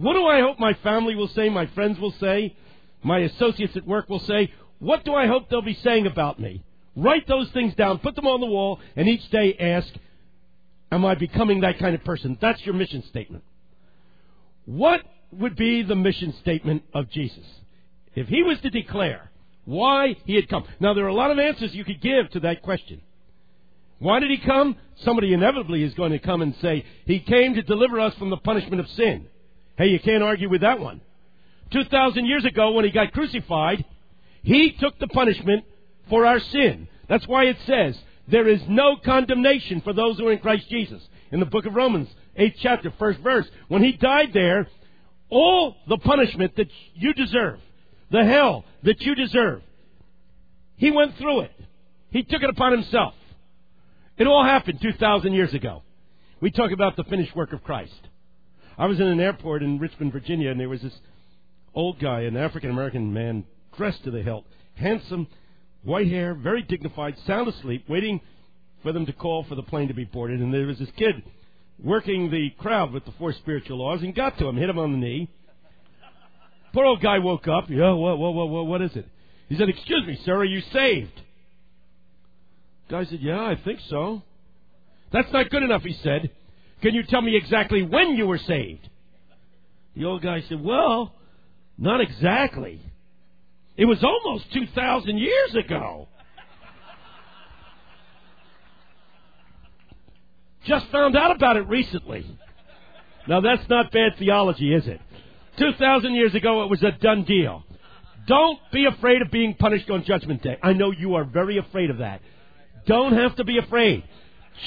What do I hope my family will say, my friends will say, my associates at work will say? What do I hope they'll be saying about me? Write those things down, put them on the wall, and each day ask, Am I becoming that kind of person? That's your mission statement. What would be the mission statement of Jesus? If he was to declare why he had come. Now, there are a lot of answers you could give to that question. Why did he come? Somebody inevitably is going to come and say, He came to deliver us from the punishment of sin. Hey, you can't argue with that one. 2,000 years ago, when he got crucified, he took the punishment for our sin. That's why it says, there is no condemnation for those who are in Christ Jesus. In the book of Romans, 8th chapter, first verse. When he died there, all the punishment that you deserve, the hell that you deserve, he went through it. He took it upon himself. It all happened 2,000 years ago. We talk about the finished work of Christ. I was in an airport in Richmond, Virginia, and there was this old guy, an African American man, dressed to the hilt, handsome, white hair, very dignified, sound asleep, waiting for them to call for the plane to be boarded. And there was this kid working the crowd with the four spiritual laws and got to him, hit him on the knee. Poor old guy woke up. Yeah, what, what, what, what, what is it? He said, Excuse me, sir, are you saved? Guy said, Yeah, I think so. That's not good enough, he said. Can you tell me exactly when you were saved? The old guy said, Well, not exactly. It was almost 2,000 years ago. Just found out about it recently. Now, that's not bad theology, is it? 2,000 years ago, it was a done deal. Don't be afraid of being punished on Judgment Day. I know you are very afraid of that. Don't have to be afraid.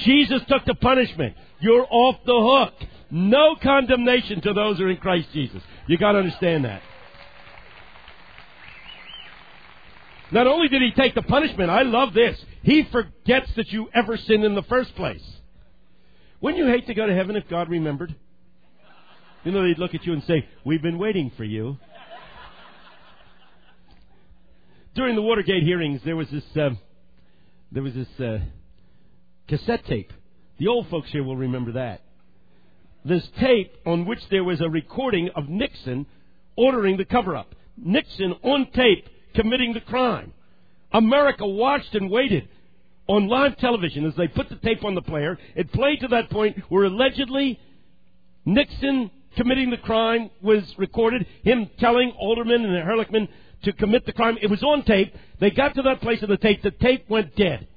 Jesus took the punishment. You're off the hook. No condemnation to those who are in Christ Jesus. You got to understand that. Not only did he take the punishment, I love this. He forgets that you ever sinned in the first place. Wouldn't you hate to go to heaven if God remembered? You know, they'd look at you and say, We've been waiting for you. During the Watergate hearings, there was this, uh, there was this uh, cassette tape. The old folks here will remember that. This tape on which there was a recording of Nixon ordering the cover up. Nixon on tape committing the crime. America watched and waited on live television as they put the tape on the player. It played to that point where allegedly Nixon committing the crime was recorded, him telling Haldeman and Ehrlichman to commit the crime. It was on tape. They got to that place of the tape. The tape went dead.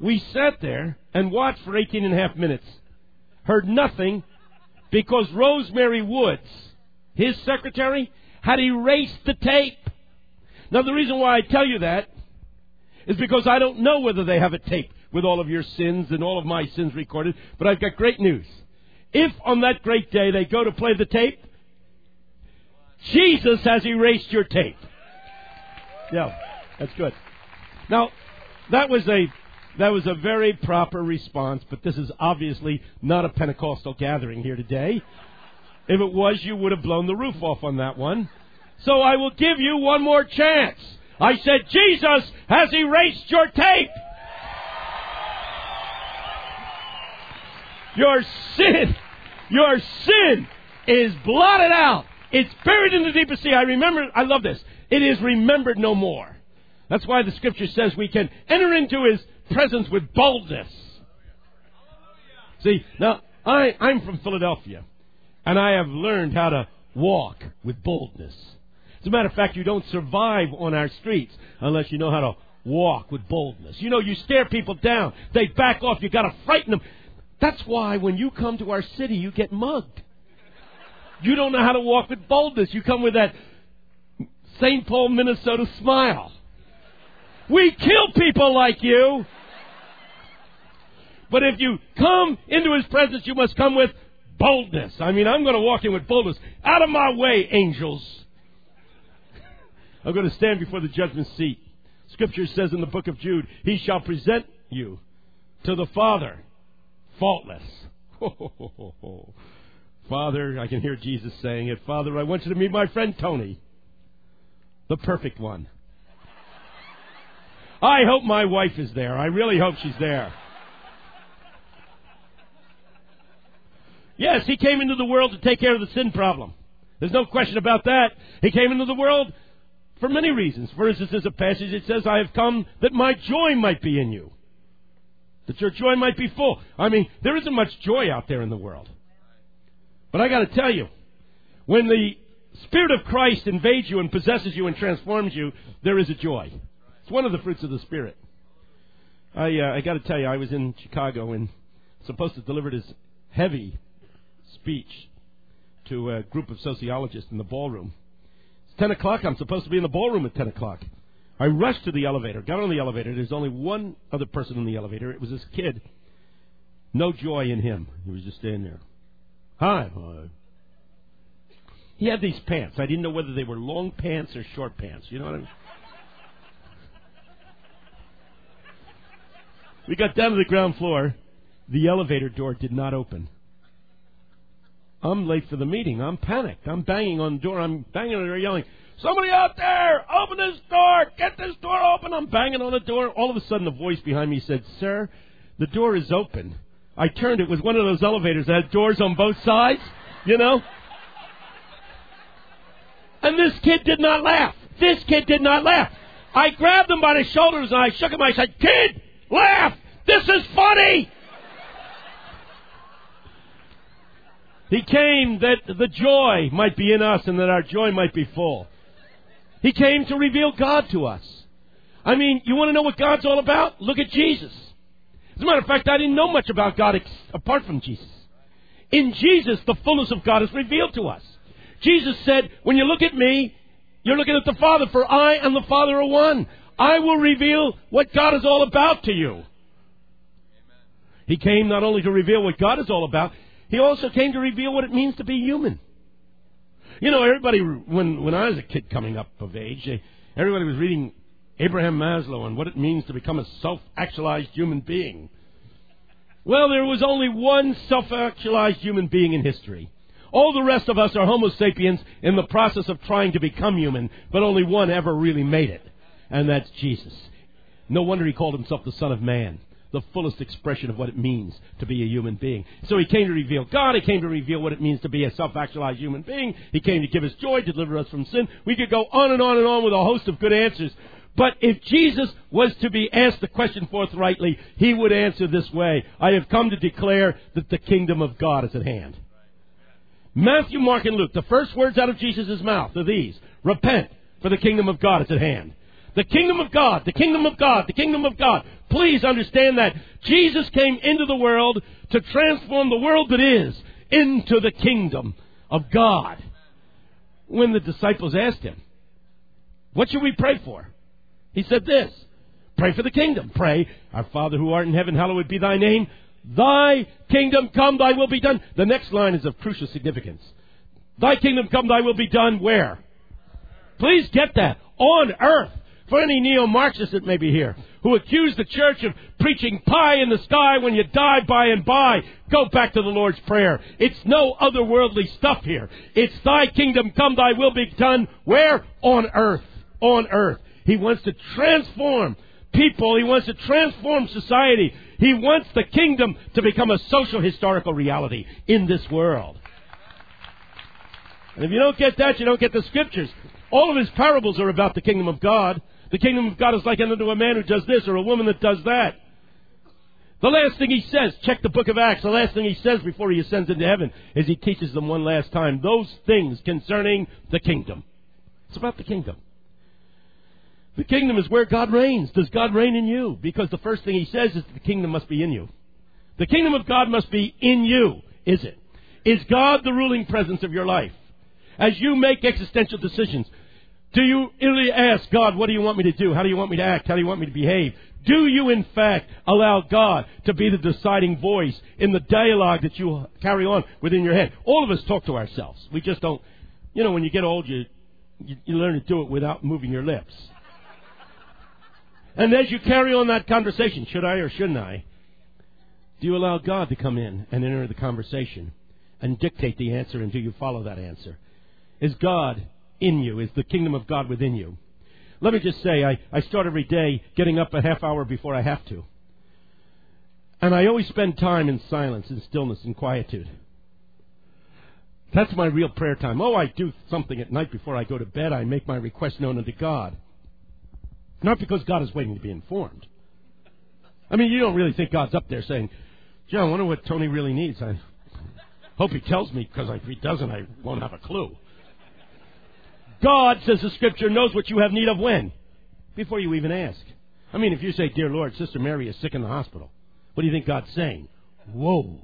We sat there and watched for 18 and a half minutes. Heard nothing because Rosemary Woods, his secretary, had erased the tape. Now, the reason why I tell you that is because I don't know whether they have a tape with all of your sins and all of my sins recorded, but I've got great news. If on that great day they go to play the tape, Jesus has erased your tape. Yeah, that's good. Now, that was a that was a very proper response, but this is obviously not a Pentecostal gathering here today. If it was, you would have blown the roof off on that one. So I will give you one more chance. I said, Jesus has erased your tape. Your sin, your sin is blotted out. It's buried in the deepest sea. I remember, I love this. It is remembered no more. That's why the scripture says we can enter into his presence with boldness. See, now, I, I'm from Philadelphia, and I have learned how to walk with boldness. As a matter of fact, you don't survive on our streets unless you know how to walk with boldness. You know, you stare people down, they back off, you gotta frighten them. That's why when you come to our city, you get mugged. You don't know how to walk with boldness. You come with that St. Paul, Minnesota smile. We kill people like you. But if you come into his presence, you must come with boldness. I mean, I'm going to walk in with boldness. Out of my way, angels. I'm going to stand before the judgment seat. Scripture says in the book of Jude, He shall present you to the Father faultless. Father, I can hear Jesus saying it. Father, I want you to meet my friend Tony, the perfect one. I hope my wife is there. I really hope she's there. Yes, he came into the world to take care of the sin problem. There's no question about that. He came into the world for many reasons. For instance, there's a passage that says, I have come that my joy might be in you. That your joy might be full. I mean, there isn't much joy out there in the world. But I gotta tell you, when the Spirit of Christ invades you and possesses you and transforms you, there is a joy. It's one of the fruits of the Spirit. I, uh, I gotta tell you, I was in Chicago and supposed to deliver this heavy speech to a group of sociologists in the ballroom. It's 10 o'clock. I'm supposed to be in the ballroom at 10 o'clock. I rushed to the elevator, got on the elevator. There's only one other person in the elevator. It was this kid. No joy in him. He was just standing there. Hi. Hi. He had these pants. I didn't know whether they were long pants or short pants. You know what I mean? We got down to the ground floor. The elevator door did not open. I'm late for the meeting. I'm panicked. I'm banging on the door. I'm banging on the door, yelling, Somebody out there! Open this door! Get this door open! I'm banging on the door. All of a sudden, a voice behind me said, Sir, the door is open. I turned. It was one of those elevators that had doors on both sides, you know? And this kid did not laugh. This kid did not laugh. I grabbed him by the shoulders and I shook him. I said, Kid, laugh! This is funny! He came that the joy might be in us and that our joy might be full. He came to reveal God to us. I mean, you want to know what God's all about? Look at Jesus. As a matter of fact, I didn't know much about God ex- apart from Jesus. In Jesus, the fullness of God is revealed to us. Jesus said, when you look at me, you're looking at the Father, for I and the Father are one. I will reveal what God is all about to you. He came not only to reveal what God is all about, he also came to reveal what it means to be human. You know, everybody, when, when I was a kid coming up of age, everybody was reading Abraham Maslow and what it means to become a self actualized human being. Well, there was only one self actualized human being in history. All the rest of us are Homo sapiens in the process of trying to become human, but only one ever really made it, and that's Jesus. No wonder he called himself the Son of Man the fullest expression of what it means to be a human being. So he came to reveal God. He came to reveal what it means to be a self-actualized human being. He came to give us joy, deliver us from sin. We could go on and on and on with a host of good answers. But if Jesus was to be asked the question forthrightly, he would answer this way. I have come to declare that the kingdom of God is at hand. Matthew, Mark, and Luke, the first words out of Jesus' mouth are these. Repent, for the kingdom of God is at hand. The kingdom of God, the kingdom of God, the kingdom of God. Please understand that. Jesus came into the world to transform the world that is into the kingdom of God. When the disciples asked him, What should we pray for? He said this Pray for the kingdom. Pray, Our Father who art in heaven, hallowed be thy name. Thy kingdom come, thy will be done. The next line is of crucial significance. Thy kingdom come, thy will be done where? Please get that. On earth for any neo-Marxist that may be here, who accuse the church of preaching pie in the sky when you die by and by, go back to the Lord's Prayer. It's no otherworldly stuff here. It's thy kingdom come, thy will be done. Where? On earth. On earth. He wants to transform people. He wants to transform society. He wants the kingdom to become a social historical reality in this world. And if you don't get that, you don't get the scriptures. All of his parables are about the kingdom of God. The kingdom of God is like unto a man who does this or a woman that does that. The last thing he says, check the book of Acts, the last thing he says before he ascends into heaven is he teaches them one last time those things concerning the kingdom. It's about the kingdom. The kingdom is where God reigns. Does God reign in you? Because the first thing he says is the kingdom must be in you. The kingdom of God must be in you. Is it? Is God the ruling presence of your life? As you make existential decisions, do you really ask God, what do you want me to do? How do you want me to act? How do you want me to behave? Do you, in fact, allow God to be the deciding voice in the dialogue that you carry on within your head? All of us talk to ourselves. We just don't, you know, when you get old, you, you, you learn to do it without moving your lips. And as you carry on that conversation, should I or shouldn't I? Do you allow God to come in and enter the conversation and dictate the answer, and do you follow that answer? Is God in you, is the kingdom of God within you. Let me just say, I, I start every day getting up a half hour before I have to. And I always spend time in silence and stillness and quietude. That's my real prayer time. Oh, I do something at night before I go to bed. I make my request known unto God. Not because God is waiting to be informed. I mean, you don't really think God's up there saying, gee, I wonder what Tony really needs. I hope he tells me, because if he doesn't, I won't have a clue. God, says the scripture, knows what you have need of when? Before you even ask. I mean, if you say, Dear Lord, Sister Mary is sick in the hospital, what do you think God's saying? Whoa.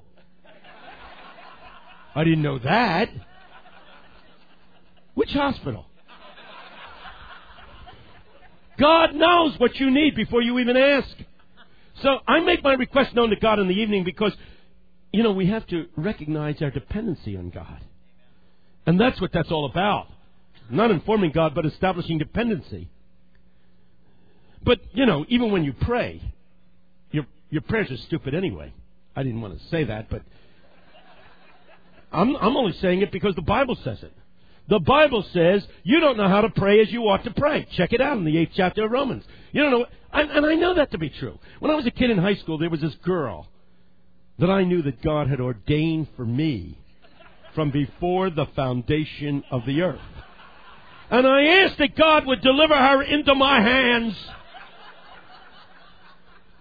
I didn't know that. Which hospital? God knows what you need before you even ask. So I make my request known to God in the evening because, you know, we have to recognize our dependency on God. And that's what that's all about. Not informing God, but establishing dependency. But, you know, even when you pray, your, your prayers are stupid anyway. I didn't want to say that, but I'm, I'm only saying it because the Bible says it. The Bible says you don't know how to pray as you ought to pray. Check it out in the eighth chapter of Romans. You don't know, and, and I know that to be true. When I was a kid in high school, there was this girl that I knew that God had ordained for me from before the foundation of the earth. And I asked that God would deliver her into my hands.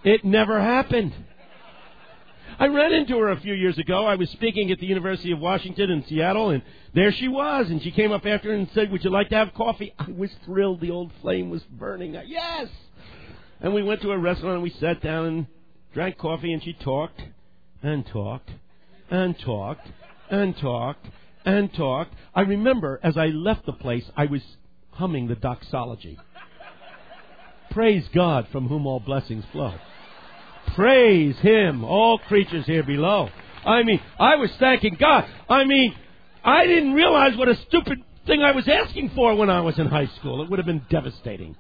It never happened. I ran into her a few years ago. I was speaking at the University of Washington in Seattle, and there she was. And she came up after and said, Would you like to have coffee? I was thrilled. The old flame was burning. Yes! And we went to a restaurant and we sat down and drank coffee, and she talked and talked and talked and talked and talked. I remember as I left the place, I was humming the doxology. Praise God from whom all blessings flow. Praise Him, all creatures here below. I mean, I was thanking God. I mean, I didn't realize what a stupid thing I was asking for when I was in high school. It would have been devastating.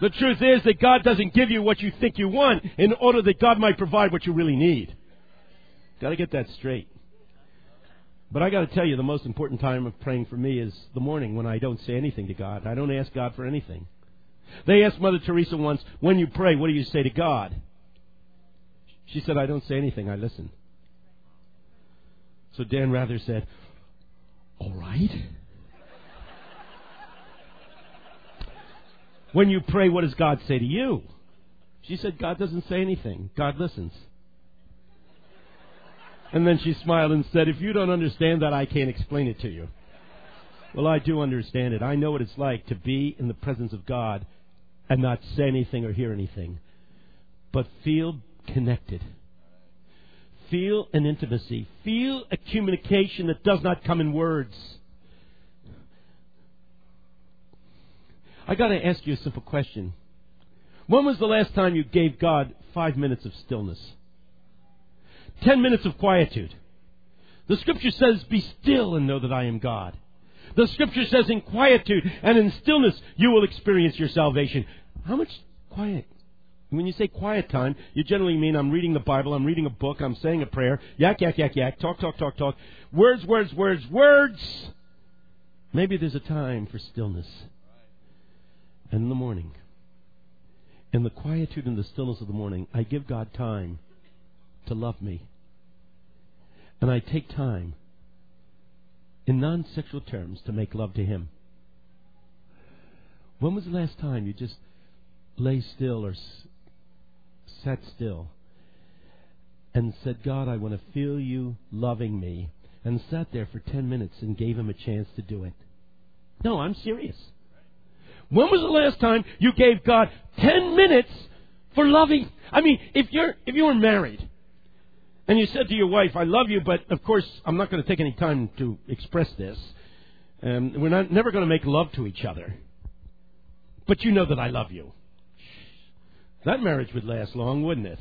The truth is that God doesn't give you what you think you want in order that God might provide what you really need. Got to get that straight. But I got to tell you, the most important time of praying for me is the morning when I don't say anything to God. I don't ask God for anything. They asked Mother Teresa once, when you pray, what do you say to God? She said, I don't say anything, I listen. So Dan Rather said, All right. when you pray, what does God say to you? She said, God doesn't say anything, God listens. And then she smiled and said, If you don't understand that, I can't explain it to you. Well, I do understand it. I know what it's like to be in the presence of God and not say anything or hear anything, but feel connected. Feel an intimacy. Feel a communication that does not come in words. I got to ask you a simple question. When was the last time you gave God five minutes of stillness? Ten minutes of quietude. The scripture says, Be still and know that I am God. The scripture says, In quietude and in stillness you will experience your salvation. How much quiet when you say quiet time, you generally mean I'm reading the Bible, I'm reading a book, I'm saying a prayer, yak, yak, yak, yak, talk, talk, talk, talk, words, words, words, words. Maybe there's a time for stillness. And in the morning, in the quietude and the stillness of the morning, I give God time to love me. And I take time, in non sexual terms, to make love to Him. When was the last time you just lay still or sat still and said, God, I want to feel you loving me, and sat there for 10 minutes and gave him a chance to do it. No, I'm serious. When was the last time you gave God 10 minutes for loving? I mean, if you're, if you were married, and you said to your wife, I love you, but of course, I'm not going to take any time to express this. Um, we're not, never going to make love to each other. But you know that I love you. That marriage would last long, wouldn't it?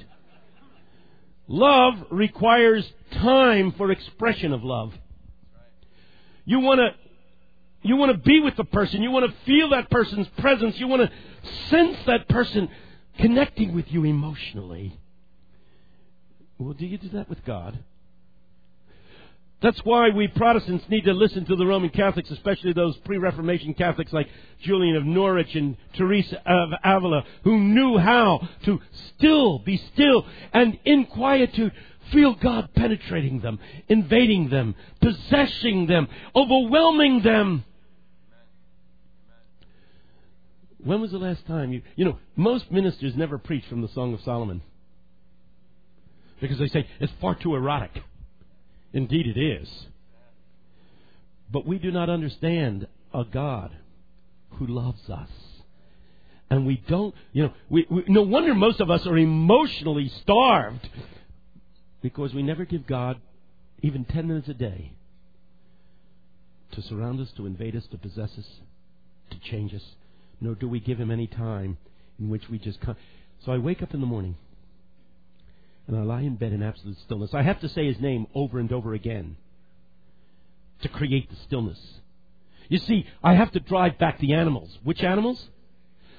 Love requires time for expression of love. You want to you want to be with the person. You want to feel that person's presence. You want to sense that person connecting with you emotionally. Well, do you do that with God? That's why we Protestants need to listen to the Roman Catholics, especially those pre-Reformation Catholics like Julian of Norwich and Teresa of Avila, who knew how to still be still and in quietude Feel God penetrating them, invading them, possessing them, overwhelming them. When was the last time you, you know, most ministers never preach from the Song of Solomon. Because they say it's far too erotic. Indeed it is. But we do not understand a God who loves us. And we don't, you know, we, we, no wonder most of us are emotionally starved because we never give God even 10 minutes a day to surround us, to invade us, to possess us, to change us, nor do we give Him any time in which we just come. So I wake up in the morning and I lie in bed in absolute stillness. I have to say His name over and over again to create the stillness. You see, I have to drive back the animals. Which animals?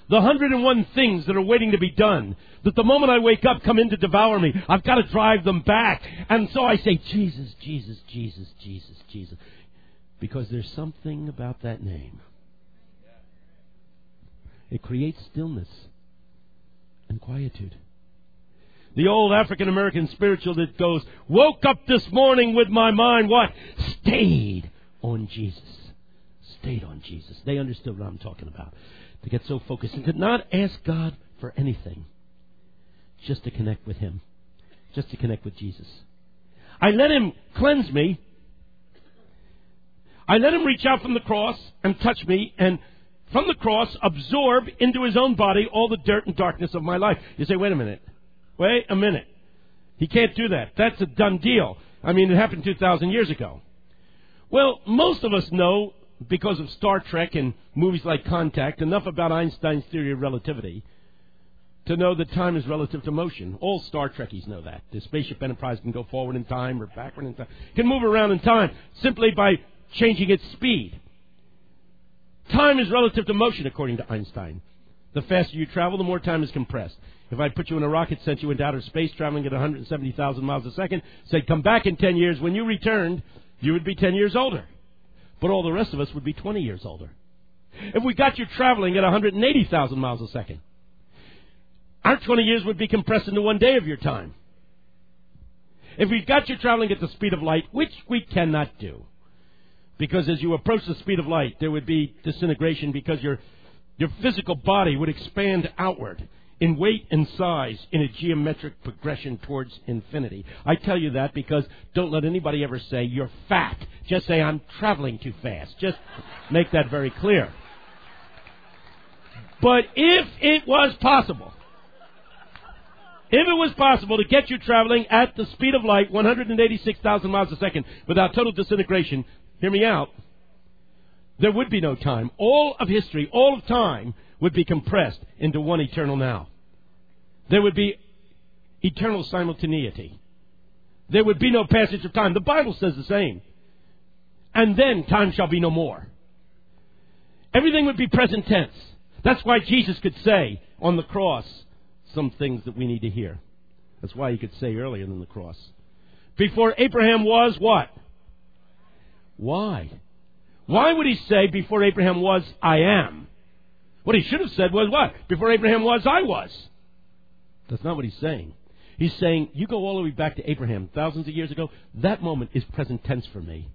The 101 things that are waiting to be done, that the moment I wake up come in to devour me. I've got to drive them back. And so I say, Jesus, Jesus, Jesus, Jesus, Jesus. Because there's something about that name. It creates stillness and quietude. The old African American spiritual that goes, woke up this morning with my mind, what? Stayed on Jesus. Stayed on Jesus. They understood what I'm talking about to get so focused and to not ask God for anything, just to connect with Him, just to connect with Jesus. I let Him cleanse me. I let Him reach out from the cross and touch me and from the cross absorb into His own body all the dirt and darkness of my life. You say, wait a minute. Wait a minute. He can't do that. That's a done deal. I mean, it happened 2,000 years ago. Well, most of us know because of Star Trek and movies like Contact, enough about Einstein's theory of relativity to know that time is relative to motion. All Star Trekkies know that. The spaceship Enterprise can go forward in time or backward in time, can move around in time simply by changing its speed. Time is relative to motion, according to Einstein. The faster you travel, the more time is compressed. If I put you in a rocket, sent you into outer space, traveling at 170,000 miles a second, said, come back in 10 years, when you returned, you would be 10 years older but all the rest of us would be 20 years older. If we got you traveling at 180,000 miles a second, our 20 years would be compressed into one day of your time. If we got you traveling at the speed of light, which we cannot do, because as you approach the speed of light, there would be disintegration because your, your physical body would expand outward in weight and size in a geometric progression towards infinity. I tell you that because don't let anybody ever say you're fat. Just say I'm traveling too fast. Just make that very clear. But if it was possible, if it was possible to get you traveling at the speed of light, 186,000 miles a second, without total disintegration, hear me out, there would be no time. All of history, all of time would be compressed into one eternal now. There would be eternal simultaneity. There would be no passage of time. The Bible says the same. And then time shall be no more. Everything would be present tense. That's why Jesus could say on the cross some things that we need to hear. That's why he could say earlier than the cross. Before Abraham was what? Why? Why would he say before Abraham was, I am? What he should have said was what? Before Abraham was, I was. That's not what he's saying. He's saying, you go all the way back to Abraham, thousands of years ago. That moment is present tense for me.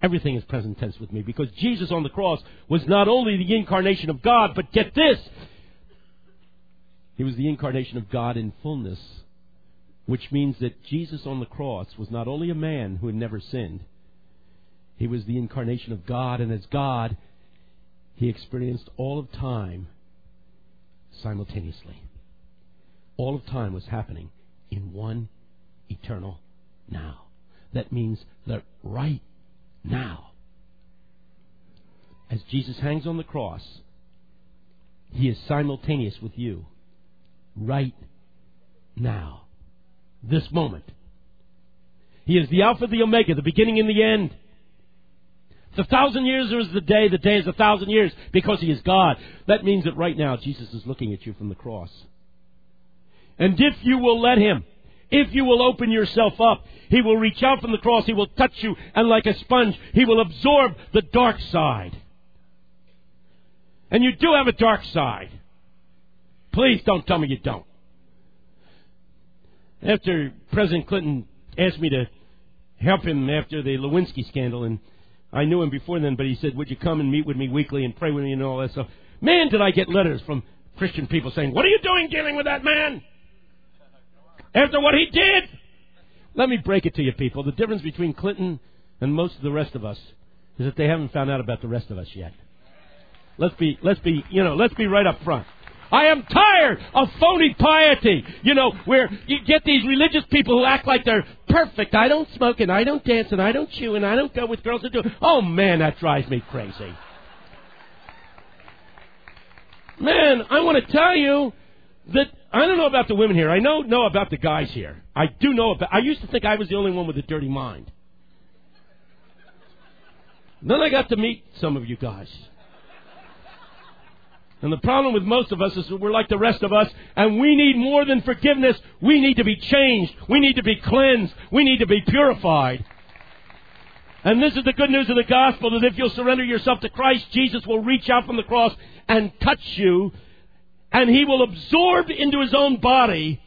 Everything is present tense with me because Jesus on the cross was not only the incarnation of God, but get this. He was the incarnation of God in fullness, which means that Jesus on the cross was not only a man who had never sinned, he was the incarnation of God, and as God, he experienced all of time simultaneously. All of time was happening in one eternal now. That means that right now, as Jesus hangs on the cross, he is simultaneous with you right now. This moment. He is the Alpha, the Omega, the beginning and the end. The thousand years or is the day, the day is a thousand years because he is God. That means that right now Jesus is looking at you from the cross. And if you will let him, if you will open yourself up, he will reach out from the cross, he will touch you, and like a sponge, he will absorb the dark side. And you do have a dark side. Please don't tell me you don't. After President Clinton asked me to help him after the Lewinsky scandal, and I knew him before then, but he said, Would you come and meet with me weekly and pray with me and all that stuff? Man, did I get letters from Christian people saying, What are you doing dealing with that man? After what he did? Let me break it to you, people. The difference between Clinton and most of the rest of us is that they haven't found out about the rest of us yet. Let's be, let's be, you know, let's be right up front. I am tired of phony piety. You know, where you get these religious people who act like they're perfect. I don't smoke and I don't dance and I don't chew and I don't go with girls that do. Oh man, that drives me crazy. Man, I want to tell you that I don't know about the women here. I know know about the guys here. I do know about. I used to think I was the only one with a dirty mind. Then I got to meet some of you guys. And the problem with most of us is we're like the rest of us, and we need more than forgiveness. We need to be changed. We need to be cleansed. We need to be purified. And this is the good news of the gospel that if you'll surrender yourself to Christ, Jesus will reach out from the cross and touch you, and he will absorb into his own body.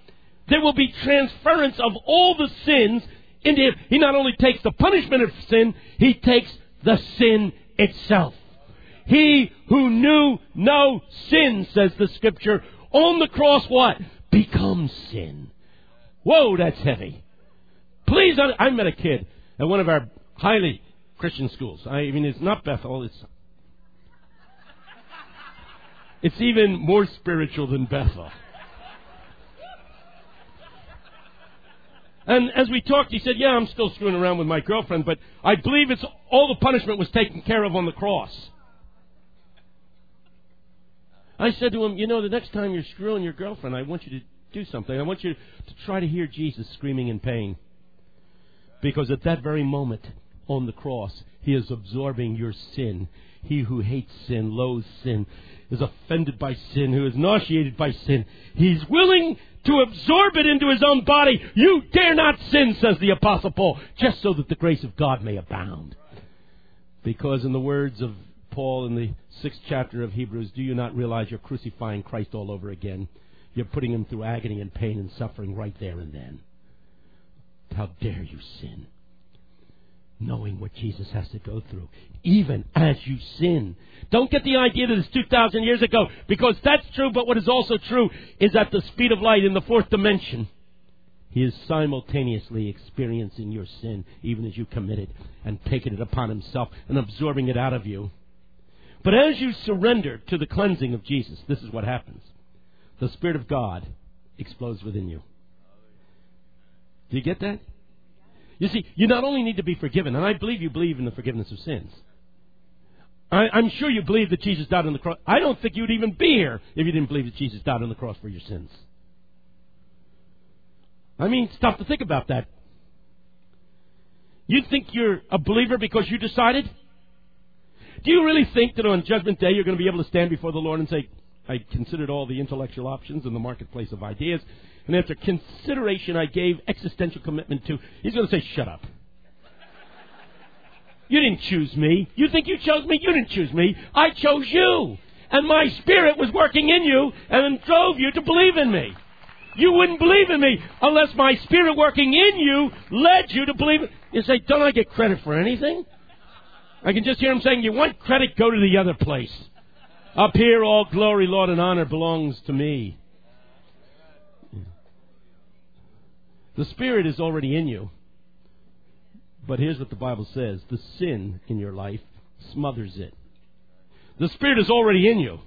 There will be transference of all the sins into him. He not only takes the punishment of sin, he takes the sin itself. He who knew no sin, says the scripture, on the cross what? Becomes sin. Whoa, that's heavy. Please, I met a kid at one of our highly Christian schools. I mean, it's not Bethel, it's it's even more spiritual than Bethel. And as we talked, he said, Yeah, I'm still screwing around with my girlfriend, but I believe it's all the punishment was taken care of on the cross. I said to him, You know, the next time you're screwing your girlfriend, I want you to do something. I want you to try to hear Jesus screaming in pain. Because at that very moment on the cross, he is absorbing your sin. He who hates sin, loathes sin, is offended by sin, who is nauseated by sin. He's willing to absorb it into his own body. You dare not sin, says the Apostle Paul, just so that the grace of God may abound. Because, in the words of Paul in the sixth chapter of Hebrews, do you not realize you're crucifying Christ all over again? You're putting him through agony and pain and suffering right there and then. How dare you sin? Knowing what Jesus has to go through, even as you sin. Don't get the idea that it's 2,000 years ago, because that's true, but what is also true is at the speed of light in the fourth dimension. He is simultaneously experiencing your sin, even as you commit it, and taking it upon himself and absorbing it out of you. But as you surrender to the cleansing of Jesus, this is what happens. The Spirit of God explodes within you. Do you get that? You see, you not only need to be forgiven, and I believe you believe in the forgiveness of sins. I, am sure you believe that Jesus died on the cross. I don't think you'd even be here if you didn't believe that Jesus died on the cross for your sins. I mean, stop to think about that. You think you're a believer because you decided? Do you really think that on Judgment Day you're going to be able to stand before the Lord and say, I considered all the intellectual options in the marketplace of ideas, and after consideration I gave existential commitment to, he's going to say, shut up. You didn't choose me. You think you chose me? You didn't choose me. I chose you. And my spirit was working in you and drove you to believe in me. You wouldn't believe in me unless my spirit working in you led you to believe. You say, don't I get credit for anything? I can just hear him saying, You want credit? Go to the other place. Up here, all glory, Lord, and honor belongs to me. The Spirit is already in you. But here's what the Bible says the sin in your life smothers it. The Spirit is already in you,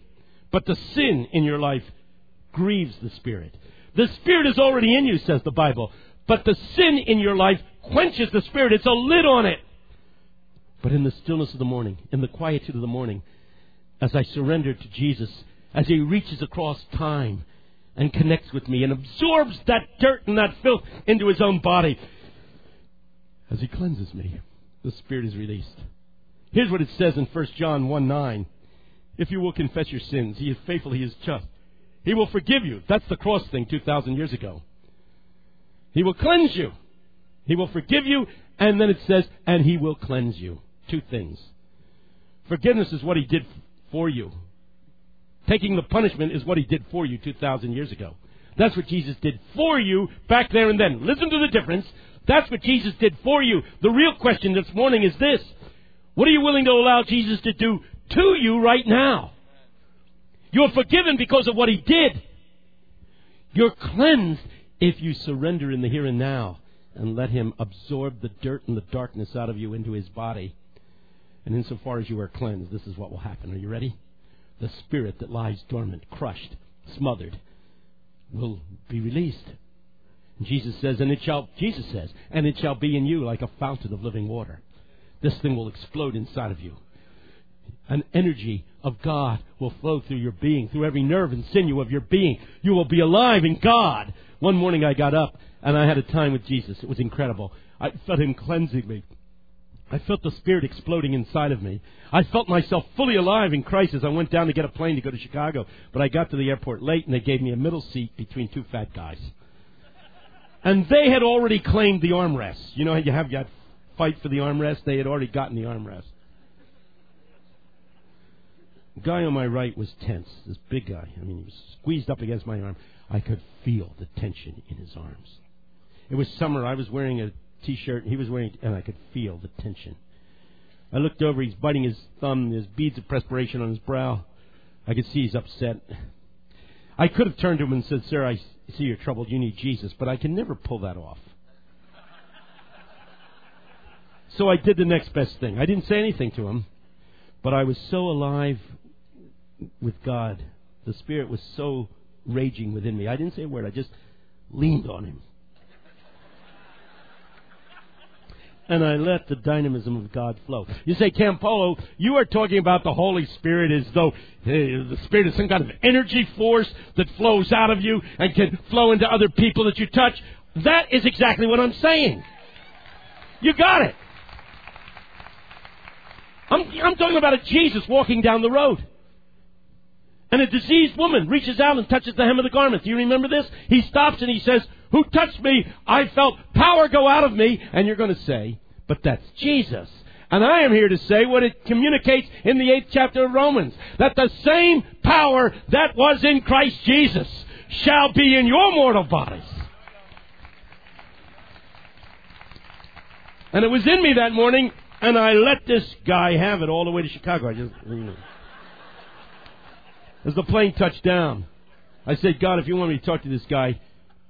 but the sin in your life grieves the Spirit. The Spirit is already in you, says the Bible, but the sin in your life quenches the Spirit. It's a lid on it. But in the stillness of the morning, in the quietude of the morning, as I surrender to Jesus, as He reaches across time and connects with me and absorbs that dirt and that filth into His own body, as He cleanses me, the Spirit is released. Here's what it says in 1 John 1 9. If you will confess your sins, He is faithful, He is just. He will forgive you. That's the cross thing 2,000 years ago. He will cleanse you. He will forgive you, and then it says, and He will cleanse you two things. Forgiveness is what he did for you. Taking the punishment is what he did for you 2,000 years ago. That's what Jesus did for you back there and then. Listen to the difference. That's what Jesus did for you. The real question this morning is this. What are you willing to allow Jesus to do to you right now? You're forgiven because of what he did. You're cleansed if you surrender in the here and now and let him absorb the dirt and the darkness out of you into his body. And insofar as you are cleansed, this is what will happen. Are you ready? The spirit that lies dormant, crushed, smothered, will be released. And Jesus says, and it shall, Jesus says, and it shall be in you like a fountain of living water. This thing will explode inside of you. An energy of God will flow through your being, through every nerve and sinew of your being. You will be alive in God. One morning I got up and I had a time with Jesus. It was incredible. I felt Him cleansing me. I felt the Spirit exploding inside of me. I felt myself fully alive in Christ as I went down to get a plane to go to Chicago. But I got to the airport late and they gave me a middle seat between two fat guys. And they had already claimed the armrest. You know how you have that fight for the armrest? They had already gotten the armrest. The guy on my right was tense. This big guy. I mean, he was squeezed up against my arm. I could feel the tension in his arms. It was summer. I was wearing a t-shirt. He was wearing, and I could feel the tension. I looked over. He's biting his thumb. There's beads of perspiration on his brow. I could see he's upset. I could have turned to him and said, "Sir, I see you're troubled. You need Jesus," but I can never pull that off. So I did the next best thing. I didn't say anything to him, but I was so alive with God. The Spirit was so raging within me. I didn't say a word. I just leaned on him. And I let the dynamism of God flow. You say, Campolo, you are talking about the Holy Spirit as though eh, the Spirit is some kind of energy force that flows out of you and can flow into other people that you touch. That is exactly what I'm saying. You got it. I'm, I'm talking about a Jesus walking down the road. And a diseased woman reaches out and touches the hem of the garment. Do you remember this? He stops and he says, Who touched me? I felt power go out of me. And you're going to say, But that's Jesus. And I am here to say what it communicates in the eighth chapter of Romans that the same power that was in Christ Jesus shall be in your mortal bodies. And it was in me that morning, and I let this guy have it all the way to Chicago. I just, you know. As the plane touched down, I said, God, if you want me to talk to this guy,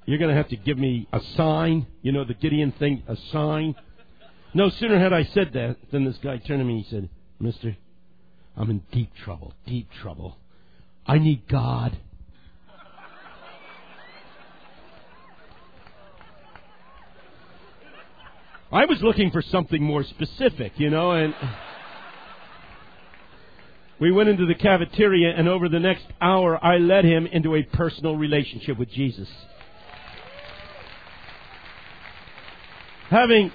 you're going to have to give me a sign. You know, the Gideon thing, a sign. No sooner had I said that than this guy turned to me and he said, Mister, I'm in deep trouble, deep trouble. I need God. I was looking for something more specific, you know, and. We went into the cafeteria, and over the next hour, I led him into a personal relationship with Jesus. Having,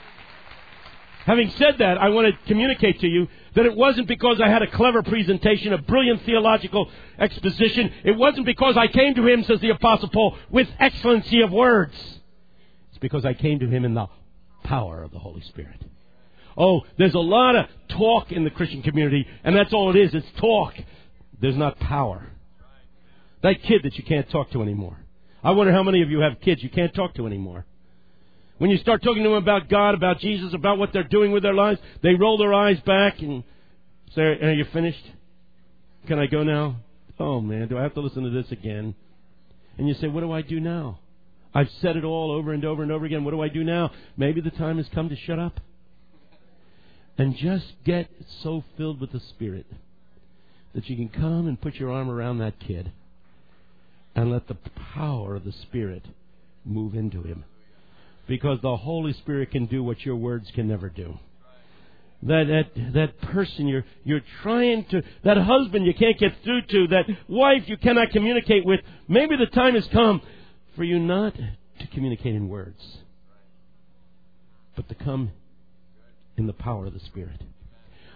having said that, I want to communicate to you that it wasn't because I had a clever presentation, a brilliant theological exposition. It wasn't because I came to him, says the Apostle Paul, with excellency of words. It's because I came to him in the power of the Holy Spirit. Oh, there's a lot of talk in the Christian community, and that's all it is. It's talk. There's not power. That kid that you can't talk to anymore. I wonder how many of you have kids you can't talk to anymore. When you start talking to them about God, about Jesus, about what they're doing with their lives, they roll their eyes back and say, Are you finished? Can I go now? Oh man, do I have to listen to this again? And you say, What do I do now? I've said it all over and over and over again. What do I do now? Maybe the time has come to shut up and just get so filled with the Spirit that you can come and put your arm around that kid and let the power of the Spirit move into him. Because the Holy Spirit can do what your words can never do. That, that, that person you're, you're trying to, that husband you can't get through to, that wife you cannot communicate with, maybe the time has come for you not to communicate in words, but to come in the power of the Spirit.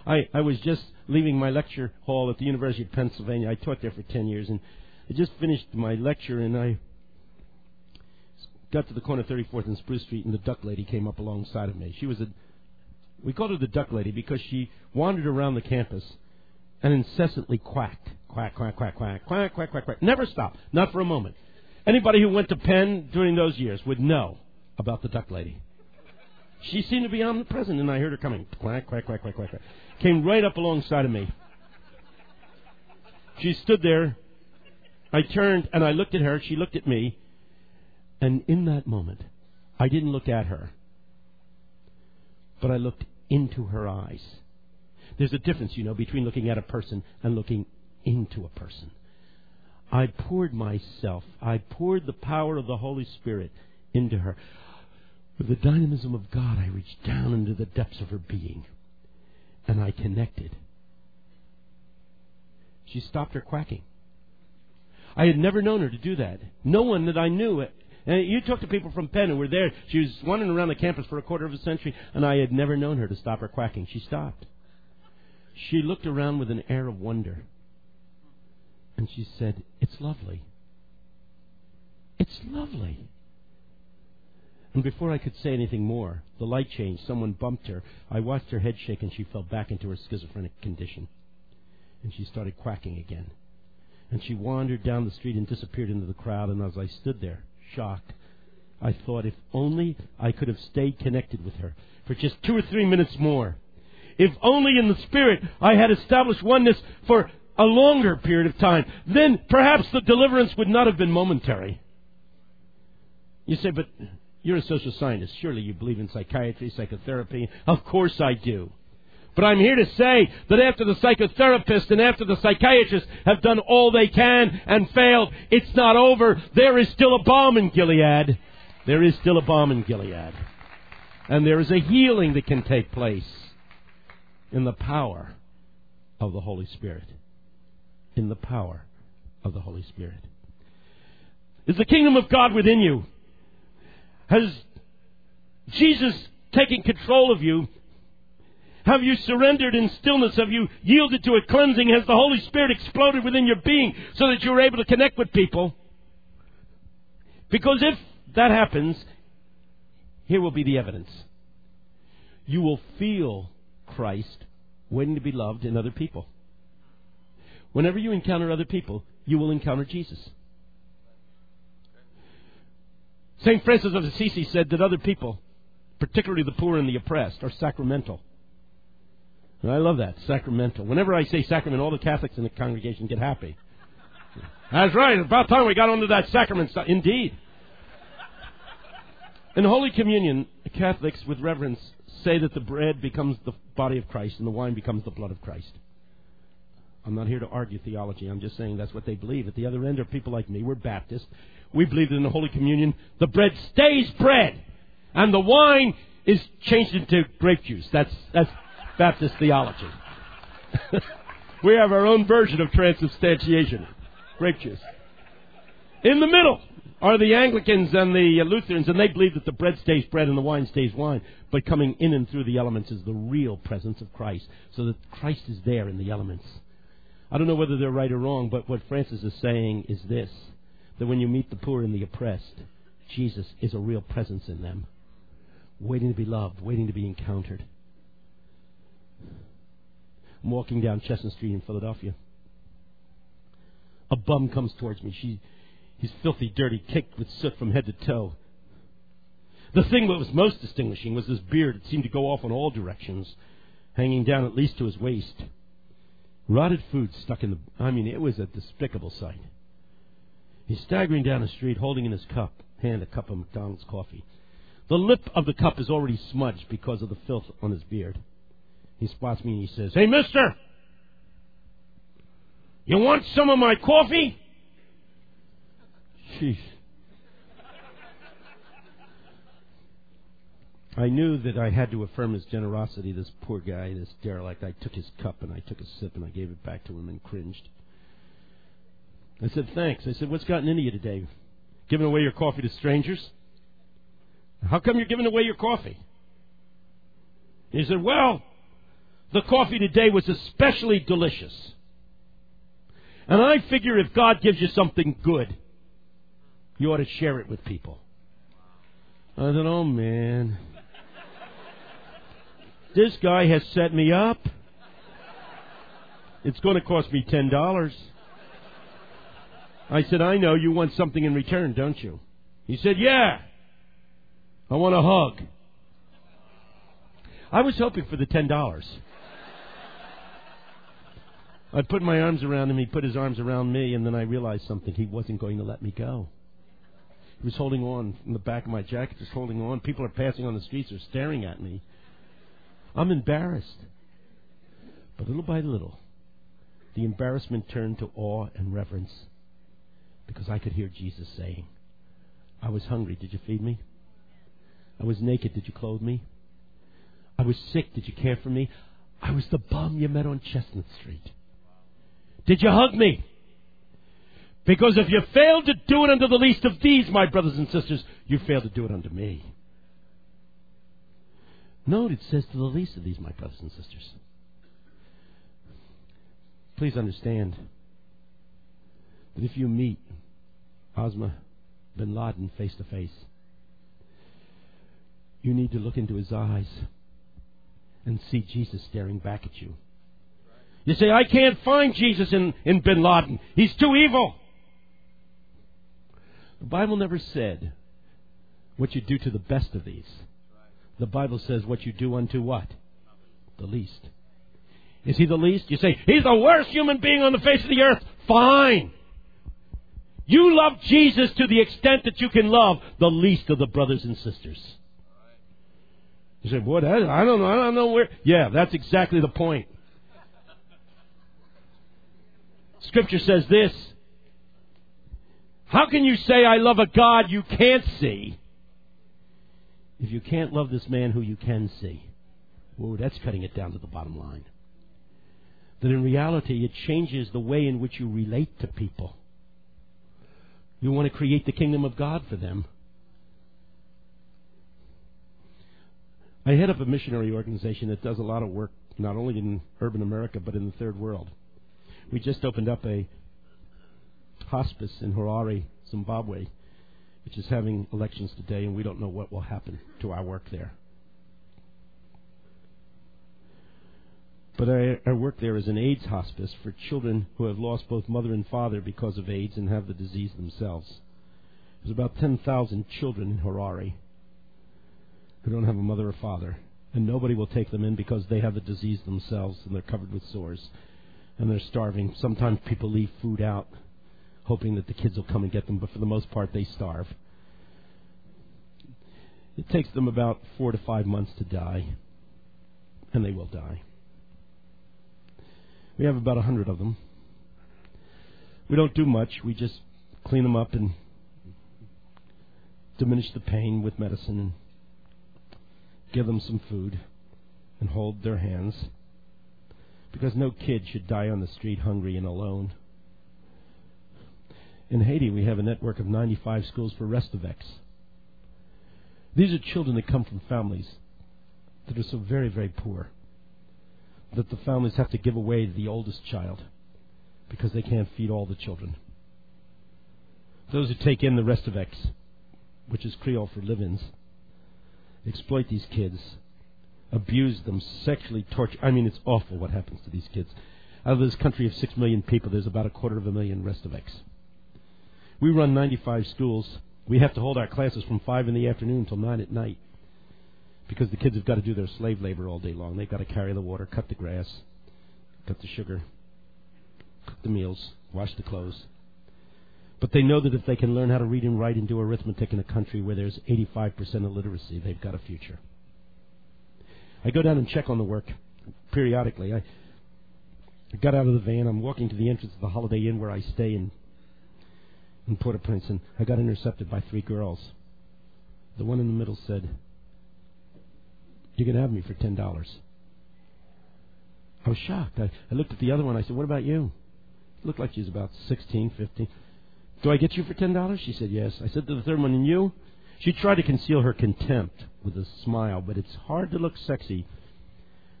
I, I was just leaving my lecture hall at the University of Pennsylvania. I taught there for 10 years, and I just finished my lecture, and I got to the corner of 34th and Spruce Street, and the duck lady came up alongside of me. She was a, we called her the duck lady because she wandered around the campus and incessantly quacked. Quack, quack, quack, quack, quack, quack, quack, quack. Never stopped. Not for a moment. Anybody who went to Penn during those years would know about the duck lady. She seemed to be omnipresent, and I heard her coming. Quack, quack, quack, quack, quack. quack. Came right up alongside of me. She stood there. I turned and I looked at her. She looked at me. And in that moment, I didn't look at her, but I looked into her eyes. There's a difference, you know, between looking at a person and looking into a person. I poured myself, I poured the power of the Holy Spirit into her. With the dynamism of God, I reached down into the depths of her being and I connected. She stopped her quacking. I had never known her to do that. No one that I knew. And you talk to people from Penn who were there. She was wandering around the campus for a quarter of a century, and I had never known her to stop her quacking. She stopped. She looked around with an air of wonder. And she said, It's lovely. It's lovely. And before I could say anything more, the light changed. Someone bumped her. I watched her head shake, and she fell back into her schizophrenic condition. And she started quacking again. And she wandered down the street and disappeared into the crowd. And as I stood there, shocked, I thought if only I could have stayed connected with her for just two or three minutes more. If only in the Spirit I had established oneness for a longer period of time, then perhaps the deliverance would not have been momentary. You say, but you're a social scientist. Surely you believe in psychiatry, psychotherapy. Of course I do. But I'm here to say that after the psychotherapist and after the psychiatrist have done all they can and failed, it's not over. There is still a balm in Gilead. There is still a balm in Gilead. And there is a healing that can take place in the power of the Holy Spirit. In the power of the Holy Spirit. Is the kingdom of God within you? Has Jesus taken control of you? Have you surrendered in stillness? Have you yielded to a cleansing? Has the Holy Spirit exploded within your being so that you're able to connect with people? Because if that happens, here will be the evidence. You will feel Christ waiting to be loved in other people. Whenever you encounter other people, you will encounter Jesus. St. Francis of Assisi said that other people, particularly the poor and the oppressed, are sacramental. And I love that, sacramental. Whenever I say sacrament, all the Catholics in the congregation get happy. That's right, about time we got onto that sacrament stuff. Indeed. In Holy Communion, Catholics, with reverence, say that the bread becomes the body of Christ and the wine becomes the blood of Christ. I'm not here to argue theology. I'm just saying that's what they believe. At the other end are people like me. We're Baptists. We believe that in the Holy Communion, the bread stays bread, and the wine is changed into grape juice. That's that's Baptist theology. we have our own version of transubstantiation, grape juice. In the middle are the Anglicans and the Lutherans, and they believe that the bread stays bread and the wine stays wine. But coming in and through the elements is the real presence of Christ, so that Christ is there in the elements. I don't know whether they're right or wrong, but what Francis is saying is this that when you meet the poor and the oppressed, Jesus is a real presence in them, waiting to be loved, waiting to be encountered. I'm walking down Chestnut Street in Philadelphia. A bum comes towards me. She, he's filthy, dirty, caked with soot from head to toe. The thing that was most distinguishing was his beard. It seemed to go off in all directions, hanging down at least to his waist. Rotted food stuck in the. I mean, it was a despicable sight. He's staggering down the street, holding in his cup, hand a cup of McDonald's coffee. The lip of the cup is already smudged because of the filth on his beard. He spots me and he says, Hey, mister! You want some of my coffee? Sheesh. I knew that I had to affirm his generosity, this poor guy, this derelict. I took his cup and I took a sip and I gave it back to him and cringed. I said, Thanks. I said, What's gotten into you today? Giving away your coffee to strangers? How come you're giving away your coffee? He said, Well, the coffee today was especially delicious. And I figure if God gives you something good, you ought to share it with people. I said, Oh man. This guy has set me up. It's going to cost me $10. I said, I know you want something in return, don't you? He said, Yeah. I want a hug. I was hoping for the ten dollars. I put my arms around him, he put his arms around me, and then I realized something. He wasn't going to let me go. He was holding on in the back of my jacket, just holding on. People are passing on the streets, are staring at me. I'm embarrassed. But little by little, the embarrassment turned to awe and reverence because I could hear Jesus saying, I was hungry. Did you feed me? I was naked. Did you clothe me? I was sick. Did you care for me? I was the bum you met on Chestnut Street. Did you hug me? Because if you failed to do it unto the least of these, my brothers and sisters, you failed to do it unto me. Note it says to the least of these, my brothers and sisters. Please understand that if you meet Osama bin Laden face to face, you need to look into his eyes and see Jesus staring back at you. You say, I can't find Jesus in, in bin Laden. He's too evil. The Bible never said what you do to the best of these. The Bible says what you do unto what? The least. Is he the least? You say, he's the worst human being on the face of the earth. Fine. You love Jesus to the extent that you can love the least of the brothers and sisters. You say, what? I don't know. I don't know where. Yeah, that's exactly the point. Scripture says this. How can you say I love a God you can't see if you can't love this man who you can see? Whoa, that's cutting it down to the bottom line. That in reality, it changes the way in which you relate to people. You want to create the kingdom of God for them. I head up a missionary organization that does a lot of work, not only in urban America, but in the third world. We just opened up a hospice in Harare, Zimbabwe, which is having elections today, and we don't know what will happen to our work there. But I, I work there as an AIDS hospice for children who have lost both mother and father because of AIDS and have the disease themselves. There's about 10,000 children in Harare who don't have a mother or father, and nobody will take them in because they have the disease themselves and they're covered with sores and they're starving. Sometimes people leave food out, hoping that the kids will come and get them, but for the most part, they starve. It takes them about four to five months to die, and they will die. We have about a hundred of them. We don't do much. We just clean them up and diminish the pain with medicine and give them some food and hold their hands because no kid should die on the street hungry and alone. In Haiti, we have a network of 95 schools for restaveks. These are children that come from families that are so very, very poor that the families have to give away the oldest child because they can't feed all the children. Those who take in the restaveks, which is Creole for live ins, exploit these kids abuse them, sexually torture. I mean, it's awful what happens to these kids. Out of this country of six million people, there's about a quarter of a million restaveks. We run 95 schools. We have to hold our classes from 5 in the afternoon until 9 at night because the kids have got to do their slave labor all day long. They've got to carry the water, cut the grass, cut the sugar, cook the meals, wash the clothes. But they know that if they can learn how to read and write and do arithmetic in a country where there's 85% illiteracy, they've got a future. I go down and check on the work periodically. I, got out of the van. I'm walking to the entrance of the Holiday Inn where I stay in in Port-au-Prince, and I got intercepted by three girls. The one in the middle said, "You can have me for ten dollars." I was shocked. I, I looked at the other one. I said, "What about you?" It looked like she was about sixteen, fifteen. Do I get you for ten dollars? She said, "Yes." I said to the third one, "And you?" She tried to conceal her contempt with a smile, but it's hard to look sexy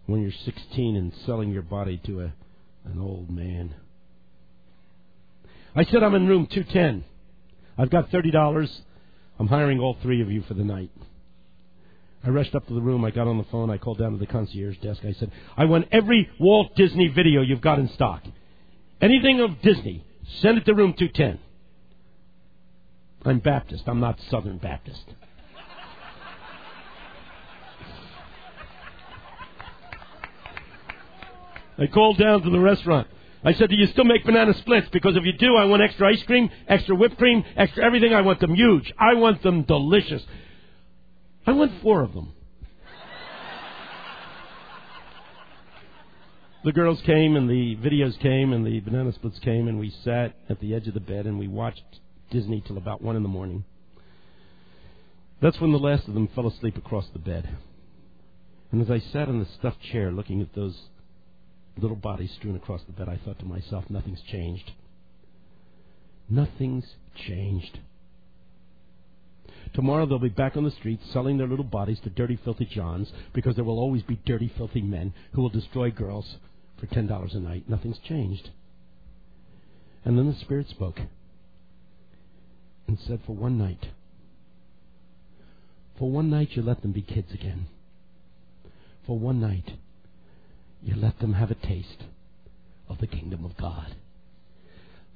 when you're 16 and selling your body to a, an old man. I said I'm in room 210. I've got $30. I'm hiring all three of you for the night. I rushed up to the room. I got on the phone. I called down to the concierge desk. I said, I want every Walt Disney video you've got in stock. Anything of Disney, send it to room 210. I'm Baptist. I'm not Southern Baptist. I called down to the restaurant. I said, Do you still make banana splits? Because if you do, I want extra ice cream, extra whipped cream, extra everything. I want them huge. I want them delicious. I want four of them. the girls came and the videos came and the banana splits came and we sat at the edge of the bed and we watched Disney till about one in the morning. That's when the last of them fell asleep across the bed. And as I sat in the stuffed chair looking at those little bodies strewn across the bed, I thought to myself, nothing's changed. Nothing's changed. Tomorrow they'll be back on the streets selling their little bodies to dirty, filthy Johns because there will always be dirty, filthy men who will destroy girls for $10 a night. Nothing's changed. And then the Spirit spoke and said, For one night, for one night you let them be kids again. For one night you let them have a taste of the kingdom of God.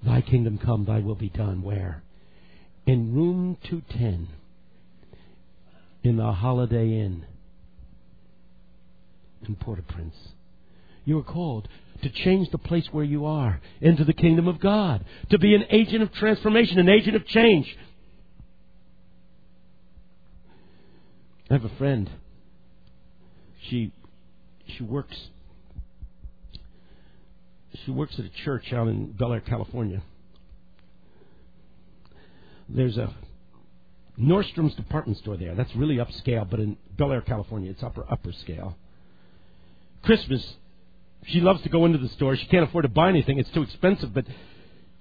Thy kingdom come, thy will be done. Where? In room 210 in the Holiday Inn in Port-au-Prince. You are called to change the place where you are into the kingdom of God, to be an agent of transformation, an agent of change. I have a friend. She she works she works at a church out in Bel Air, California. There's a Nordstrom's department store there. That's really upscale, but in Bel Air, California, it's upper upper scale. Christmas, she loves to go into the store. She can't afford to buy anything; it's too expensive. But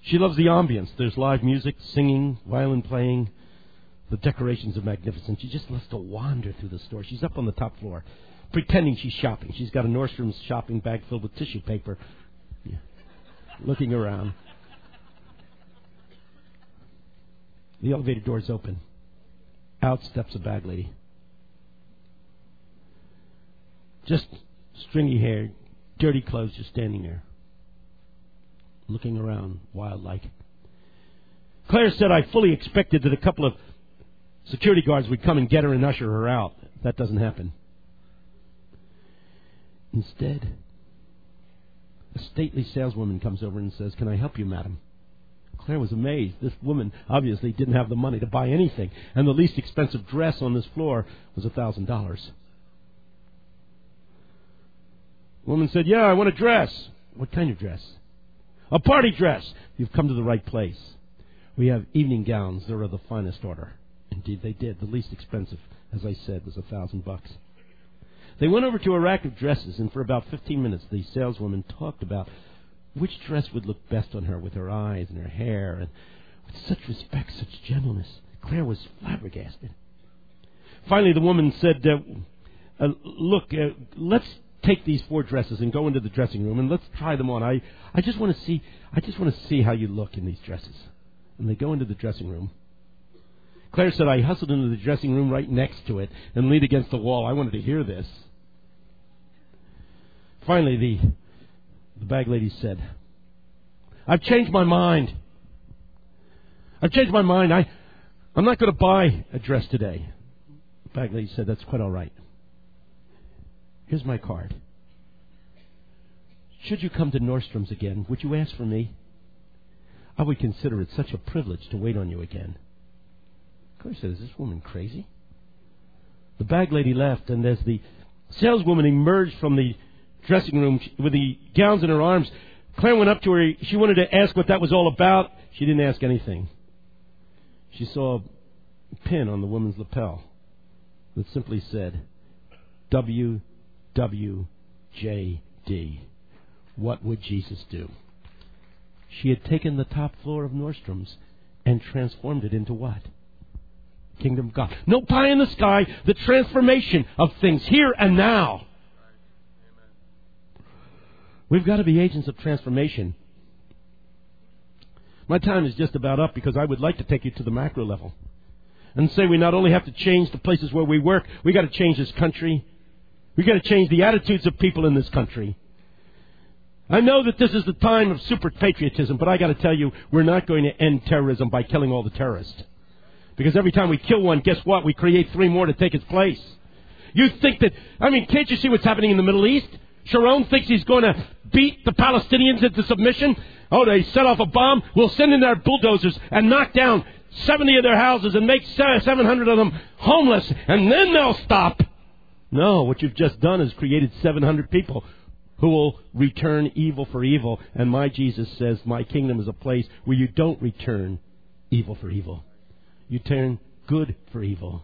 she loves the ambience. There's live music, singing, violin playing. The decorations are magnificent. She just loves to wander through the store. She's up on the top floor, pretending she's shopping. She's got a Nordstrom's shopping bag filled with tissue paper, yeah. looking around. The elevator doors open. Out steps a bag lady. Just stringy hair, dirty clothes just standing there, looking around wild like. Claire said, I fully expected that a couple of security guards would come and get her and usher her out. That doesn't happen. Instead, a stately saleswoman comes over and says, Can I help you, madam? Claire was amazed. This woman obviously didn't have the money to buy anything, and the least expensive dress on this floor was a $1,000. The woman said, Yeah, I want a dress. What kind of dress? A party dress. You've come to the right place. We have evening gowns. They're of the finest order. Indeed, they did. The least expensive, as I said, was a thousand bucks. They went over to a rack of dresses, and for about fifteen minutes, the saleswoman talked about which dress would look best on her with her eyes and her hair, and with such respect, such gentleness. Claire was flabbergasted. Finally, the woman said, uh, uh, Look, uh, let's take these four dresses and go into the dressing room and let's try them on. I, I just want to see, I just want to see how you look in these dresses." And they go into the dressing room. Claire said, "I hustled into the dressing room right next to it and leaned against the wall. I wanted to hear this." Finally, the the bag lady said, I've changed my mind. I've changed my mind. I, I'm not going to buy a dress today. The bag lady said, That's quite all right. Here's my card. Should you come to Nordstrom's again, would you ask for me? I would consider it such a privilege to wait on you again. Claire said, Is this woman crazy? The bag lady left, and as the saleswoman emerged from the dressing room with the gowns in her arms. Claire went up to her. She wanted to ask what that was all about. She didn't ask anything. She saw a pin on the woman's lapel that simply said, WWJD. What would Jesus do? She had taken the top floor of Nordstrom's and transformed it into what? Kingdom of God. No pie in the sky, the transformation of things here and now. We've got to be agents of transformation. My time is just about up because I would like to take you to the macro level and say we not only have to change the places where we work, we got to change this country. We got to change the attitudes of people in this country. I know that this is the time of super patriotism, but I got to tell you, we're not going to end terrorism by killing all the terrorists. Because every time we kill one, guess what? We create three more to take its place. You think that, I mean, can't you see what's happening in the Middle East? Sharon thinks he's going to beat the Palestinians into submission. Oh, they set off a bomb. We'll send in their bulldozers and knock down 70 of their houses and make 700 of them homeless, and then they'll stop. No, what you've just done is created 700 people who will return evil for evil. And my Jesus says, My kingdom is a place where you don't return evil for evil. You turn good for evil.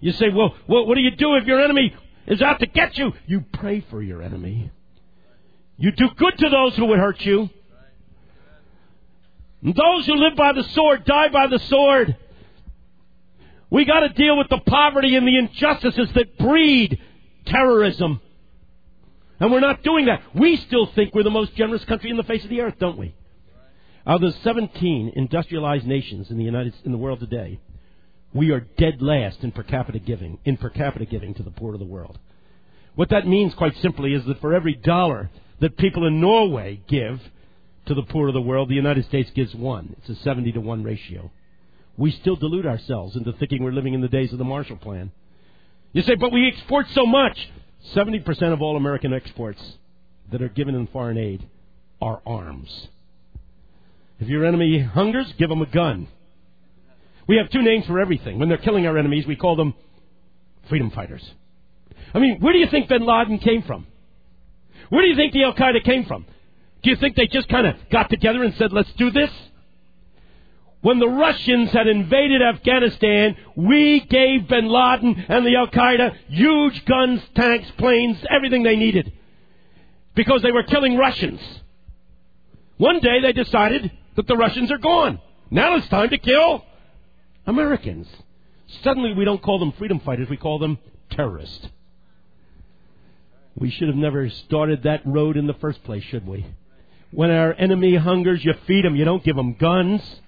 You say, well, what do you do if your enemy is out to get you? You pray for your enemy. You do good to those who would hurt you. And those who live by the sword die by the sword. We got to deal with the poverty and the injustices that breed terrorism. And we're not doing that. We still think we're the most generous country in the face of the earth, don't we? Out of the 17 industrialized nations in the United in the world today, we are dead last in per capita giving, in per capita giving to the poor of the world. What that means, quite simply, is that for every dollar that people in Norway give to the poor of the world, the United States gives one. It's a 70 to 1 ratio. We still delude ourselves into thinking we're living in the days of the Marshall Plan. You say, but we export so much. 70% of all American exports that are given in foreign aid are arms. If your enemy hungers, give them a gun. We have two names for everything. When they're killing our enemies, we call them freedom fighters. I mean, where do you think bin Laden came from? Where do you think the Al Qaeda came from? Do you think they just kind of got together and said, let's do this? When the Russians had invaded Afghanistan, we gave bin Laden and the Al Qaeda huge guns, tanks, planes, everything they needed. Because they were killing Russians. One day they decided that the Russians are gone. Now it's time to kill Americans. Suddenly we don't call them freedom fighters, we call them terrorists. We should have never started that road in the first place, should we? When our enemy hungers, you feed them, you don't give them guns.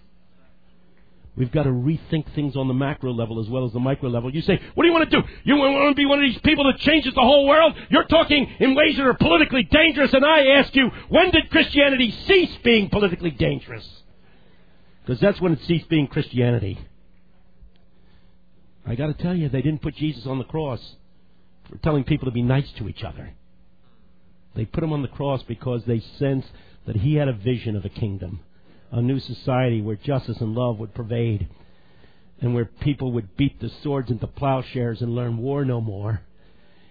We've got to rethink things on the macro level as well as the micro level. You say, what do you want to do? You want to be one of these people that changes the whole world? You're talking in ways that are politically dangerous, and I ask you, when did Christianity cease being politically dangerous? Because that's when it ceased being Christianity. I got to tell you, they didn't put Jesus on the cross for telling people to be nice to each other. They put him on the cross because they sensed that he had a vision of a kingdom, a new society where justice and love would pervade, and where people would beat the swords into plowshares and learn war no more.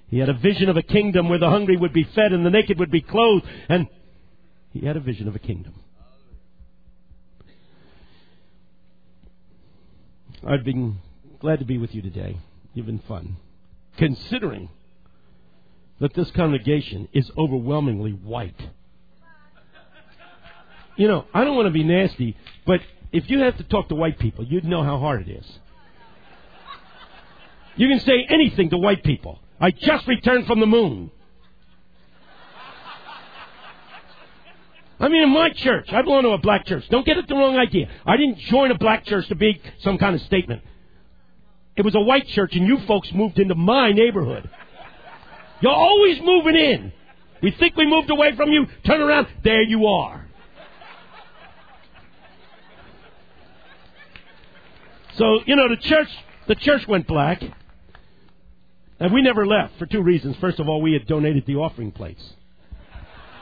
He had a vision of a kingdom where the hungry would be fed and the naked would be clothed, and he had a vision of a kingdom. I've been glad to be with you today. You've been fun. Considering that this congregation is overwhelmingly white. You know, I don't want to be nasty, but if you have to talk to white people, you'd know how hard it is. You can say anything to white people. I just returned from the moon. I mean, in my church, I belong to a black church. Don't get it the wrong idea. I didn't join a black church to be some kind of statement. It was a white church, and you folks moved into my neighborhood. You're always moving in. We think we moved away from you. Turn around. There you are. So, you know, the church, the church went black. And we never left for two reasons. First of all, we had donated the offering plates.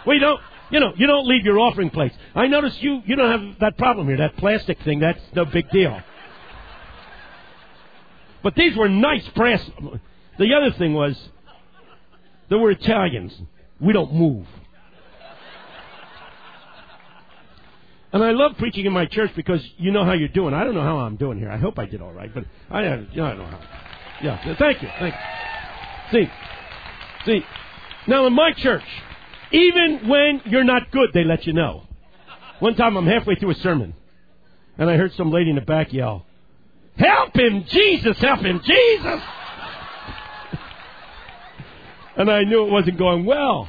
We don't, you know, you don't leave your offering plates. I notice you, you don't have that problem here. That plastic thing, that's no big deal. But these were nice brass. The other thing was, there were Italians. We don't move. And I love preaching in my church because you know how you're doing. I don't know how I'm doing here. I hope I did all right, but I, I don't know how. Yeah, thank you. Thank you. See, see. Now in my church, even when you're not good, they let you know. One time I'm halfway through a sermon, and I heard some lady in the back yell, Help him, Jesus, help him, Jesus! and I knew it wasn't going well.